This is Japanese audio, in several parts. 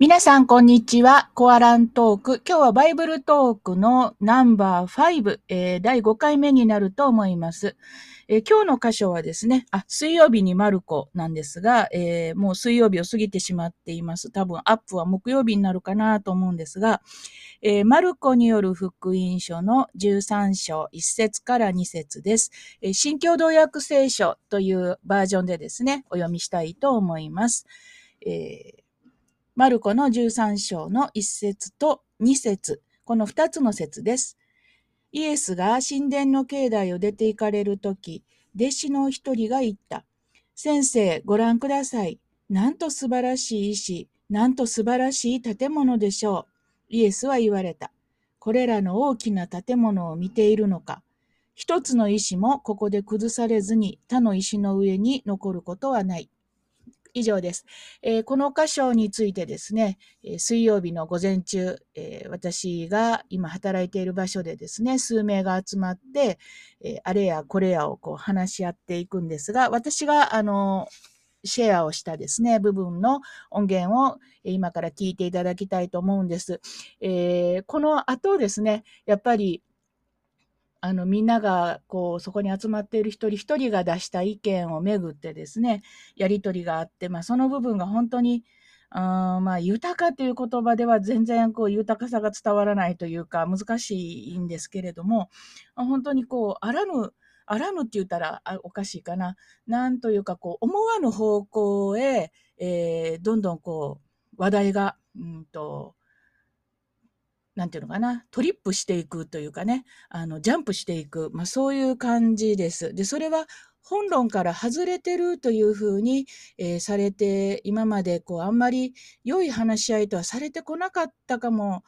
皆さん、こんにちは。コアラントーク。今日はバイブルトークのナンバー5、えー、第5回目になると思います。えー、今日の箇所はですね、あ、水曜日にマルコなんですが、えー、もう水曜日を過ぎてしまっています。多分アップは木曜日になるかなと思うんですが、え、マルコによる福音書の13章1節から2節です。えー、新共同訳聖書というバージョンでですね、お読みしたいと思います。えマルコの13章の1節と2節この2つの節です。イエスが神殿の境内を出て行かれるとき、弟子の一人が言った。先生、ご覧ください。なんと素晴らしい石、なんと素晴らしい建物でしょう。イエスは言われた。これらの大きな建物を見ているのか。一つの石もここで崩されずに他の石の上に残ることはない。以上です。えー、この箇所についてですね、水曜日の午前中、えー、私が今働いている場所でですね、数名が集まって、えー、あれやこれやをこう話し合っていくんですが、私が、あの、シェアをしたですね、部分の音源を今から聞いていただきたいと思うんです。えー、この後ですね、やっぱりあの、みんなが、こう、そこに集まっている一人一人が出した意見をめぐってですね、やりとりがあって、まあ、その部分が本当に、あまあ、豊かという言葉では全然、こう、豊かさが伝わらないというか、難しいんですけれども、本当にこう、あらぬ、あらぬって言ったらおかしいかな。なんというか、こう、思わぬ方向へ、えー、どんどんこう、話題が、うんと、なんていうのかな、トリップしていくというかね、あの、ジャンプしていく、まあそういう感じです。で、それは本論から外れてるというふうに、えー、されて、今までこう、あんまり良い話し合いとはされてこなかったかも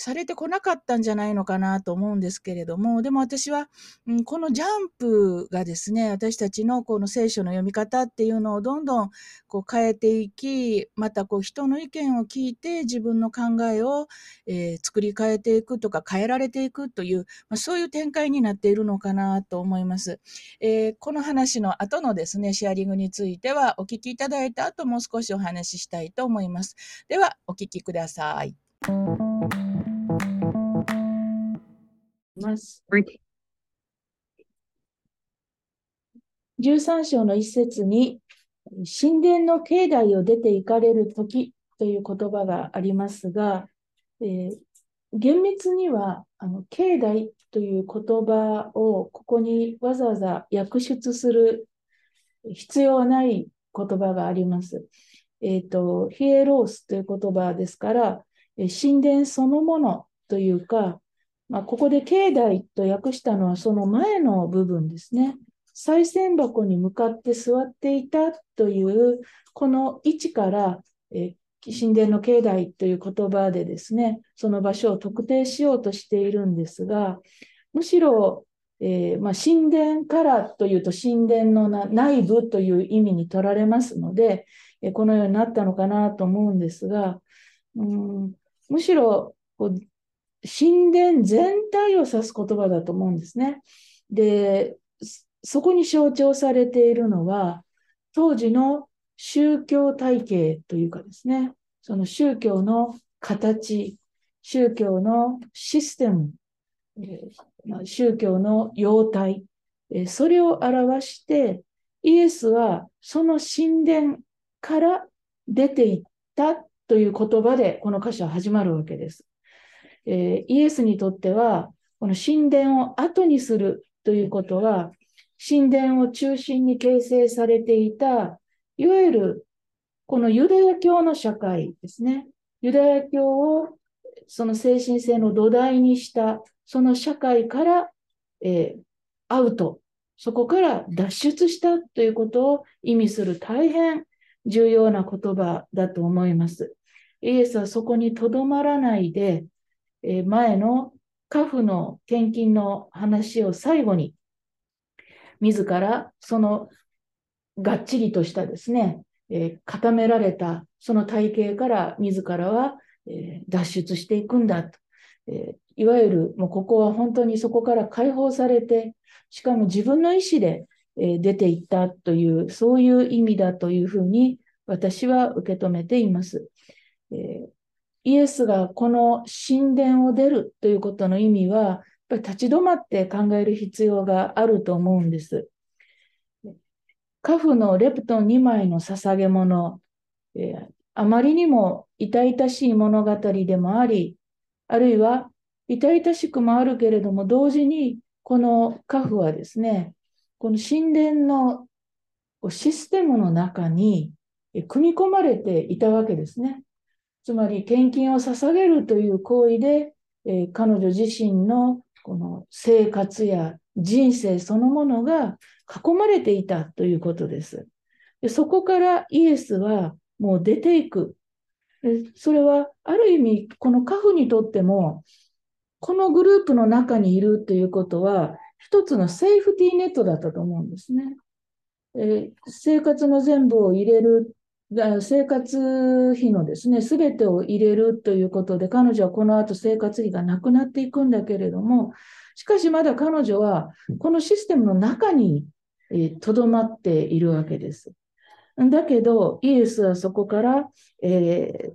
されてこなかったんじゃないのかなと思うんですけれども、でも私は、うん、このジャンプがですね、私たちのこの聖書の読み方っていうのをどんどんこう変えていき、またこう人の意見を聞いて自分の考えを、えー、作り変えていくとか変えられていくという、まあ、そういう展開になっているのかなと思います。えー、この話の後のですね、シェアリングについてはお聞きいただいた後もう少しお話ししたいと思います。では、お聞きください。ます。13章の一節に、神殿の境内を出て行かれる時という言葉がありますが、えー、厳密にはあの境内という言葉をここにわざわざ訳出する必要はない言葉があります。えっ、ー、と、ヒエロースという言葉ですから、神殿そのものというか、まあ、ここで境内と訳したのはその前の部分ですね。賽銭箱に向かって座っていたという、この位置から、え神殿の境内という言葉でですね、その場所を特定しようとしているんですが、むしろ、えー、まあ、神殿からというと神殿の内部という意味に取られますので、えこのようになったのかなと思うんですが、うんむしろこう神殿全体を指す言葉だと思うんですね。で、そこに象徴されているのは、当時の宗教体系というかですね、その宗教の形、宗教のシステム、宗教の様態、それを表して、イエスはその神殿から出ていったという言葉でこの歌詞は始まるわけです。えー、イエスにとっては、この神殿を後にするということは、神殿を中心に形成されていた、いわゆるこのユダヤ教の社会ですね。ユダヤ教をその精神性の土台にした、その社会から、えー、アウト、そこから脱出したということを意味する大変重要な言葉だと思います。イエスはそこにとどまらないで、え前の家父の献金の話を最後に、自らそのがっちりとしたですね、え固められたその体系から自らは、え脱出していくんだと。えいわゆるもうここは本当にそこから解放されて、しかも自分の意思で、え出ていったという、そういう意味だというふうに私は受け止めています。イエスがこの神殿を出るということの意味は、やっぱり立ち止まって考える必要があると思うんです。カフのレプトン2枚の捧げ物、えー、あまりにも痛々しい物語でもあり、あるいは痛々しくもあるけれども、同時にこのカフはですね、この神殿のシステムの中に組み込まれていたわけですね。つまり献金を捧げるという行為で、えー、彼女自身のこの生活や人生そのものが囲まれていたということです。でそこからイエスはもう出ていく。でそれはある意味このカフにとってもこのグループの中にいるということは一つのセーフティーネットだったと思うんですね。えー、生活の全部を入れる生活費のですね、すべてを入れるということで、彼女はこの後生活費がなくなっていくんだけれども、しかしまだ彼女はこのシステムの中にとど、まっているわけです。だけど、イエスはそこから、えー、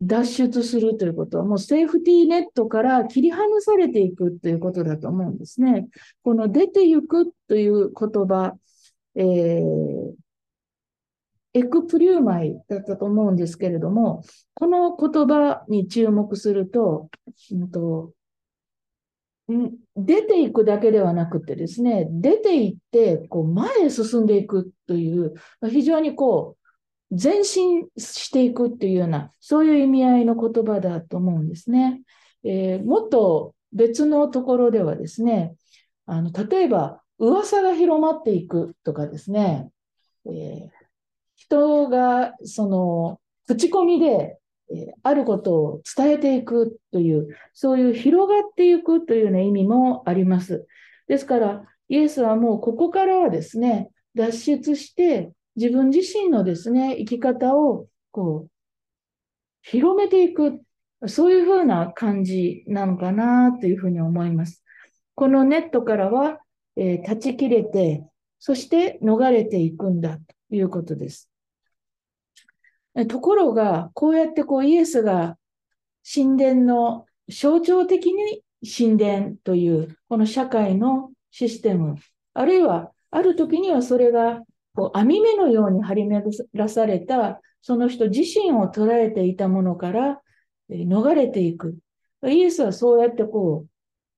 脱出するということは、もうセーフティーネットから切り離されていくということだと思うんですね。この出て行くという言葉、えー、エクプリューマイだったと思うんですけれども、この言葉に注目すると、うんと出ていくだけではなくてですね、出ていって、こう前へ進んでいくという、非常にこう、前進していくっていうような、そういう意味合いの言葉だと思うんですね。えー、もっと別のところではですね、あの例えば噂が広まっていくとかですね、えー、人がその口コミであることを伝えていくという、そういう広がっていくというような意味もあります。ですから、イエスはもうここからはですね、脱出して、自分自身のですね、生き方をこう、広めていく、そういうふうな感じなのかなというふうに思います。このネットからは、えー、断ち切れて、そして逃れていくんだということです。ところが、こうやってこうイエスが神殿の象徴的に神殿というこの社会のシステム、あるいはある時にはそれがこう網目のように張り巡らされたその人自身を捉えていたものから逃れていく。イエスはそうやってこう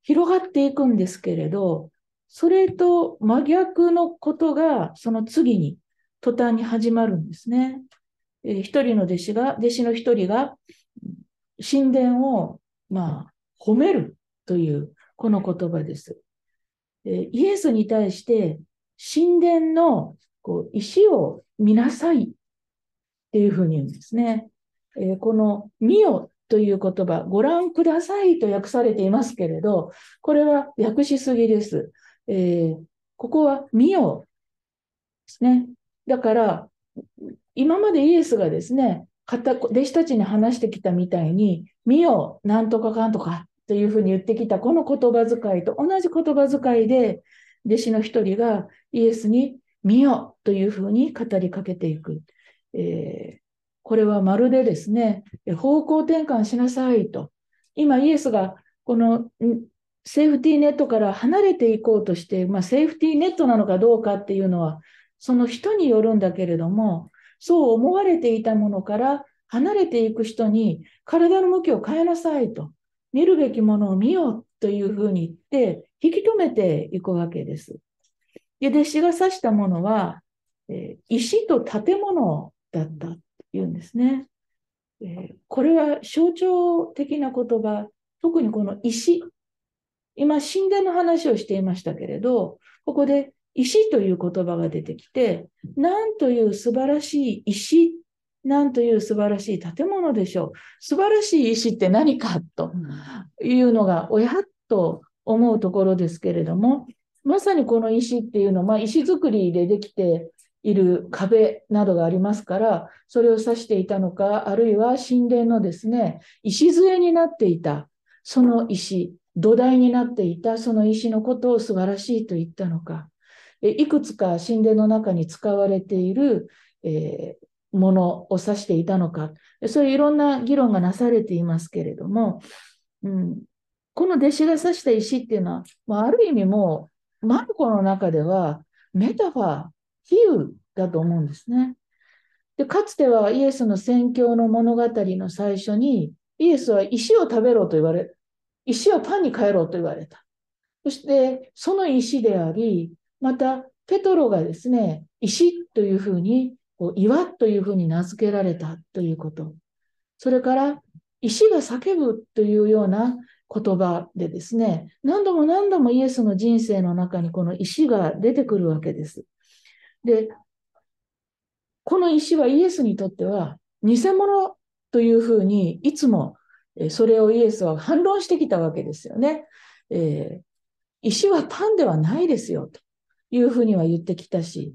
広がっていくんですけれど、それと真逆のことがその次に途端に始まるんですね。一人の弟子が、弟子の一人が、神殿を、まあ、褒めるという、この言葉です。イエスに対して、神殿のこう石を見なさいっていうふうに言うんですね。この見よという言葉、ご覧くださいと訳されていますけれど、これは訳しすぎです。え、ここは見よですね。だから、今までイエスがですね、弟子たちに話してきたみたいに、見よ、なんとかかんとかというふうに言ってきたこの言葉遣いと同じ言葉遣いで、弟子の一人がイエスに見よというふうに語りかけていく。えー、これはまるでですね、方向転換しなさいと。今イエスがこのセーフティーネットから離れていこうとして、まあ、セーフティーネットなのかどうかっていうのは、その人によるんだけれども、そう思われていたものから離れていく人に体の向きを変えなさいと、見るべきものを見ようというふうに言って引き止めていくわけです。で、弟子が指したものは、え石と建物だったというんですね。えこれは象徴的な言葉、特にこの石。今、神殿の話をしていましたけれど、ここで石という言葉が出てきて、なんという素晴らしい石、なんという素晴らしい建物でしょう。素晴らしい石って何かというのが、おやっと思うところですけれども、まさにこの石っていうのは、まあ、石造りでできている壁などがありますから、それを指していたのか、あるいは神殿のですね、礎になっていた、その石、土台になっていたその石のことを素晴らしいと言ったのか、いくつか神殿の中に使われている、えー、ものを指していたのか、そういういろんな議論がなされていますけれども、うん、この弟子が指した石っていうのは、まあ、る意味もう、マルコの中ではメタファー、比喩だと思うんですね。で、かつてはイエスの宣教の物語の最初に、イエスは石を食べろと言われ、石をパンに変えろと言われた。そして、その石であり、また、ペトロがですね、石というふうに、岩というふうに名付けられたということ。それから、石が叫ぶというような言葉でですね、何度も何度もイエスの人生の中にこの石が出てくるわけです。で、この石はイエスにとっては偽物というふうにいつもそれをイエスは反論してきたわけですよね。えー、石はパンではないですよというふうには言ってきたし、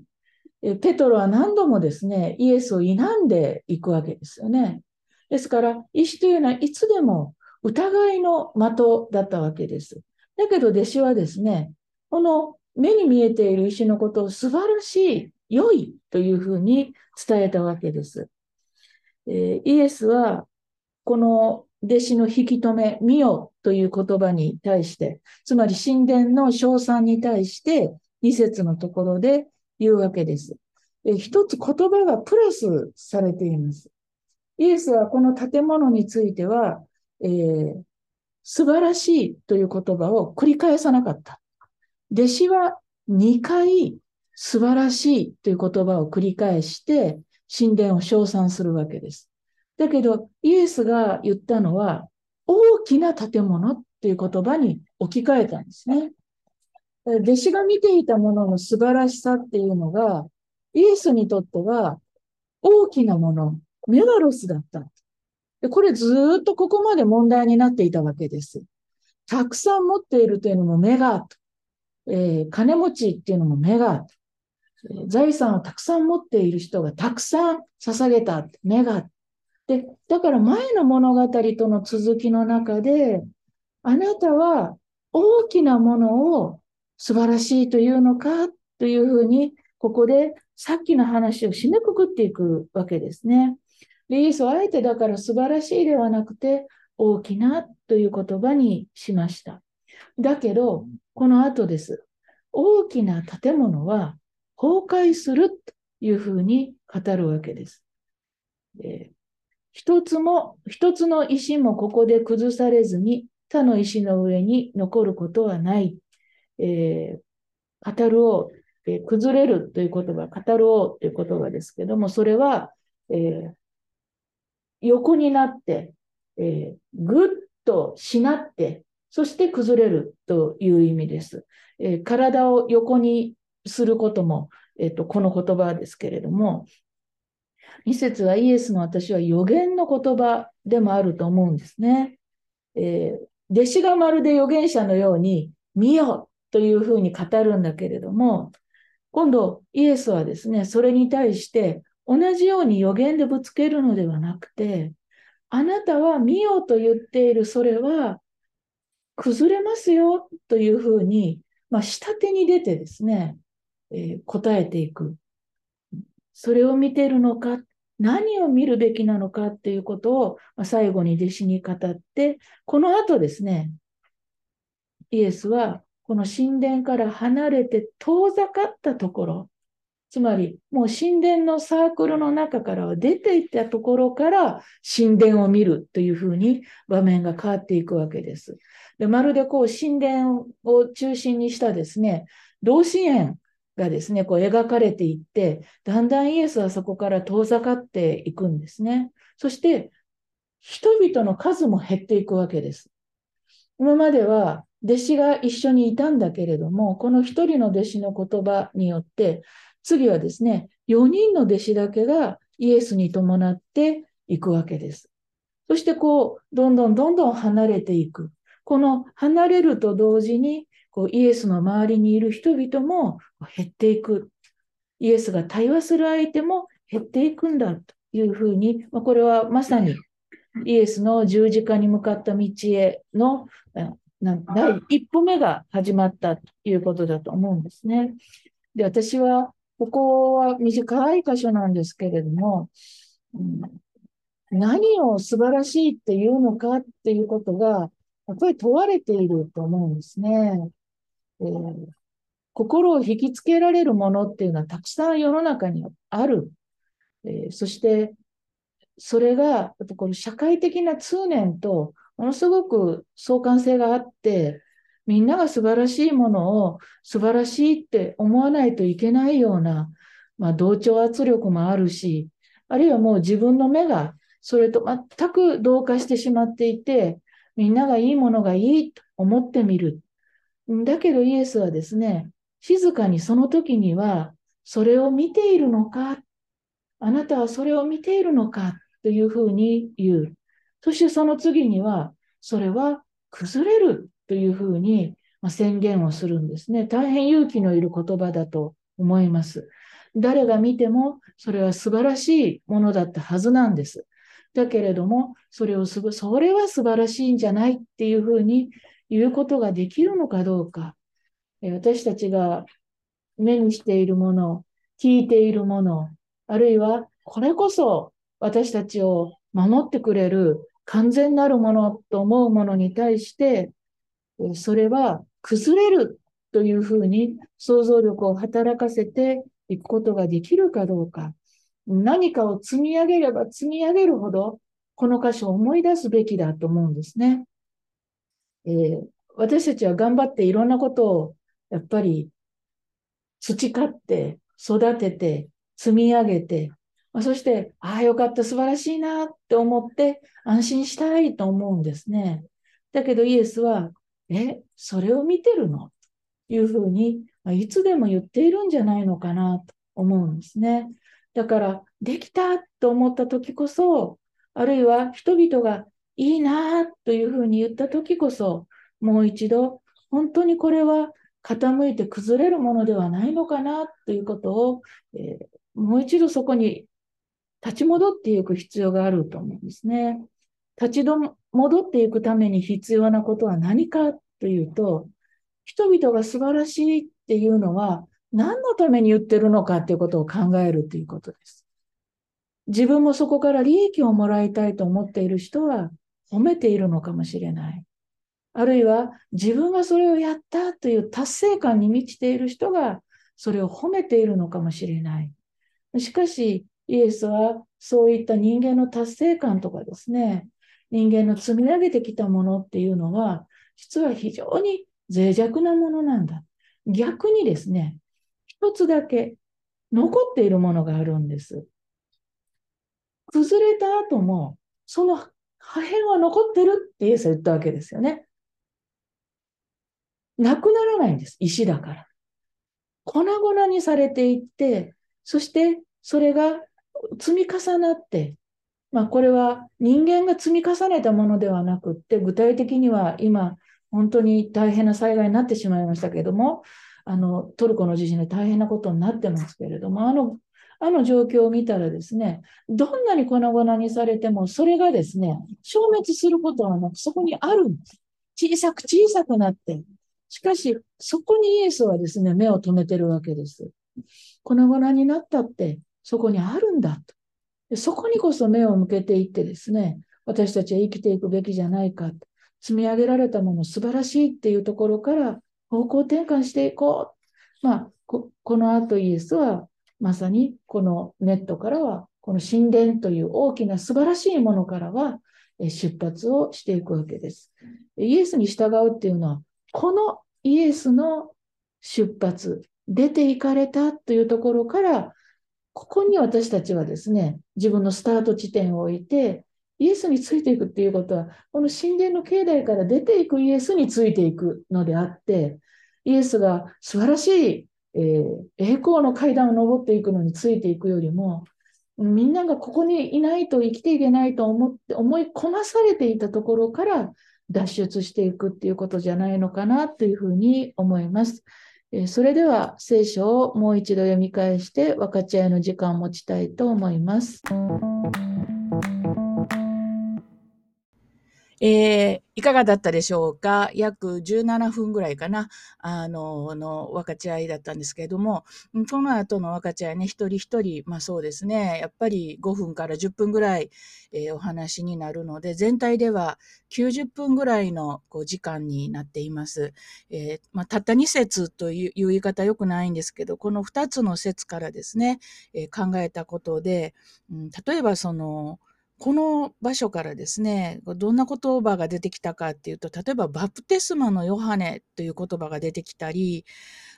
ペトロは何度もですね、イエスを否んでいくわけですよね。ですから、石というのはいつでも疑いの的だったわけです。だけど弟子はですね、この目に見えている石のことを素晴らしい、良いというふうに伝えたわけです。え、イエスは、この弟子の引き止め、見よという言葉に対して、つまり神殿の称賛に対して、二節のところで言うわけです。一つ言葉がプラスされています。イエスはこの建物については、えー、素晴らしいという言葉を繰り返さなかった。弟子は2回素晴らしいという言葉を繰り返して神殿を称賛するわけです。だけど、イエスが言ったのは、大きな建物っていう言葉に置き換えたんですね。弟子が見ていたものの素晴らしさっていうのが、イエスにとっては大きなもの、メガロスだった。でこれずっとここまで問題になっていたわけです。たくさん持っているというのもメガ、えー、金持ちっていうのもメガ、財産をたくさん持っている人がたくさん捧げたメガで、だから前の物語との続きの中で、あなたは大きなものを素晴らしいというのかというふうに、ここでさっきの話を締めくくっていくわけですね。で、イエスはあえてだから素晴らしいではなくて、大きなという言葉にしました。だけど、この後です。大きな建物は崩壊するというふうに語るわけです。えー、一つも、一つの石もここで崩されずに他の石の上に残ることはない。えー、語るを、えー、崩れるという言葉、語るをという言葉ですけども、それは、えー、横になって、えー、ぐっとしなって、そして崩れるという意味です。えー、体を横にすることも、えっ、ー、と、この言葉ですけれども、2節はイエスの私は予言の言葉でもあると思うんですね。えー、弟子がまるで預言者のように、見よというふうに語るんだけれども、今度イエスはですね、それに対して同じように予言でぶつけるのではなくて、あなたは見ようと言っているそれは崩れますよというふうに、まあ、下手に出てですね、えー、答えていく。それを見ているのか、何を見るべきなのかっていうことを、まあ、最後に弟子に語って、この後ですね、イエスはこの神殿から離れて遠ざかったところ、つまり、もう神殿のサークルの中からは出ていったところから神殿を見るというふうに場面が変わっていくわけです。でまるでこう神殿を中心にしたですね、同心円がですね、こう描かれていって、だんだんイエスはそこから遠ざかっていくんですね。そして、人々の数も減っていくわけです。今までは弟子が一緒にいたんだけれども、この一人の弟子の言葉によって、次はですね、4人の弟子だけがイエスに伴っていくわけです。そしてこう、どんどんどんどん離れていく。この離れると同時に、こうイエスの周りにいる人々も減っていく。イエスが対話する相手も減っていくんだというふうに、まあ、これはまさにイエスの十字架に向かった道への第一歩目が始まったということだと思うんですね。で、私はここは短い箇所なんですけれども、何を素晴らしいっていうのかっていうことが、やっぱり問われていると思うんですね。心を引きつけられるものっていうのはたくさん世の中にある。えー、そして、それが、この社会的な通念とものすごく相関性があって、みんなが素晴らしいものを素晴らしいって思わないといけないような、まあ、同調圧力もあるし、あるいはもう自分の目がそれと全く同化してしまっていて、みんながいいものがいいと思ってみる。だけどイエスはですね、静かにその時には、それを見ているのか、あなたはそれを見ているのかというふうに言う。そしてその次には、それは崩れるというふうに宣言をするんですね。大変勇気のいる言葉だと思います。誰が見てもそれは素晴らしいものだったはずなんです。だけれども、それをすぐ、それは素晴らしいんじゃないっていうふうに言うことができるのかどうか。私たちが目にしているもの、聞いているもの、あるいはこれこそ私たちを守ってくれる完全なるものと思うものに対して、それは崩れるというふうに想像力を働かせていくことができるかどうか。何かを積み上げれば積み上げるほど、この箇所を思い出すべきだと思うんですね。えー、私たちは頑張っていろんなことをやっぱり培って、育てて、積み上げて、まあ、そして、ああ、よかった、素晴らしいなって思って安心したいと思うんですね。だけどイエスは、え、それを見てるの？というふうに、まあ、いつでも言っているんじゃないのかなと思うんですね。だから、できたと思った時こそ、あるいは人々がいいなというふうに言った時こそ、もう一度、本当にこれは傾いて崩れるものではないのかなということを、えー、もう一度そこに立ち戻っていく必要があると思うんですね。立ち戻っていくために必要なことは何かというと、人々が素晴らしいっていうのは何のために言ってるのかっていうことを考えるということです。自分もそこから利益をもらいたいと思っている人は褒めているのかもしれない。あるいは自分がそれをやったという達成感に満ちている人がそれを褒めているのかもしれない。しかし、イエスはそういった人間の達成感とかですね、人間の積み上げてきたものっていうのは、実は非常に脆弱なものなんだ。逆にですね、一つだけ残っているものがあるんです。崩れた後も、その破片は残ってるってイエスは言ったわけですよね。なくならないんです。石だから。粉々にされていって、そしてそれが積み重なって、まあ、これは人間が積み重ねたものではなくって、具体的には今、本当に大変な災害になってしまいましたけれども、あのトルコの地震で大変なことになってますけれども、あのあの状況を見たらですね、どんなに粉々にされても、それがですね、消滅することはなく、そこにあるんです。小さく小さくなって。しかし、そこにイエスはですね、目を留めてるわけです。粉々になったって、そこにあるんだと。そこにこそ目を向けていってですね、私たちは生きていくべきじゃないか。積み上げられたもの素晴らしいっていうところから方向転換していこう。まあ、この後イエスはまさにこのネットからは、この神殿という大きな素晴らしいものからは出発をしていくわけです。イエスに従うっていうのは、このイエスの出発、出て行かれたというところからここに私たちはですね、自分のスタート地点を置いて、イエスについていくっていうことは、この神殿の境内から出ていくイエスについていくのであって、イエスが素晴らしい、えー、栄光の階段を登っていくのについていくよりも、みんながここにいないと生きていけないと思って思い込まされていたところから脱出していくっていうことじゃないのかなというふうに思います。それでは聖書をもう一度読み返して分かち合いの時間を持ちたいと思います。えー、いかがだったでしょうか？約17分ぐらいかな、あの、の分かち合いだったんですけれども、この後の分かち合いね、一人一人、まあそうですね、やっぱり5分から10分ぐらい、えー、お話になるので、全体では90分ぐらいのこう時間になっています。えー、まあ、たった2節という言い方良くないんですけど、この2つの説からですね、え考えたことで、うん、例えばその、この場所からですね、どんな言葉が出てきたかっていうと、例えばバプテスマのヨハネという言葉が出てきたり、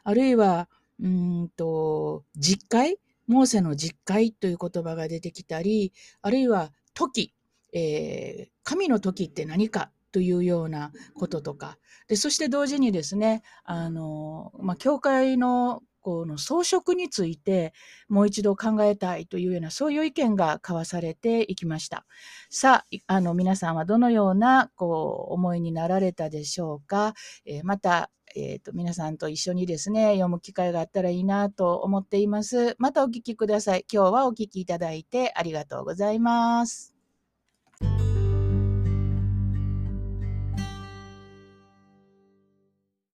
あるいは、うんと、実会モーセの実会という言葉が出てきたり、あるいは時、えー、神の時って何かというようなこととか、でそして同時にですね、あの、まあ、教会のこの装飾についてもう一度考えたいというようなそういう意見が交わされていきました。さあ、あの皆さんはどのようなこう思いになられたでしょうか？えー、また、えーと、皆さんと一緒にですね、読む機会があったらいいなと思っています。またお聞きください。今日はお聞きいただいてありがとうございます。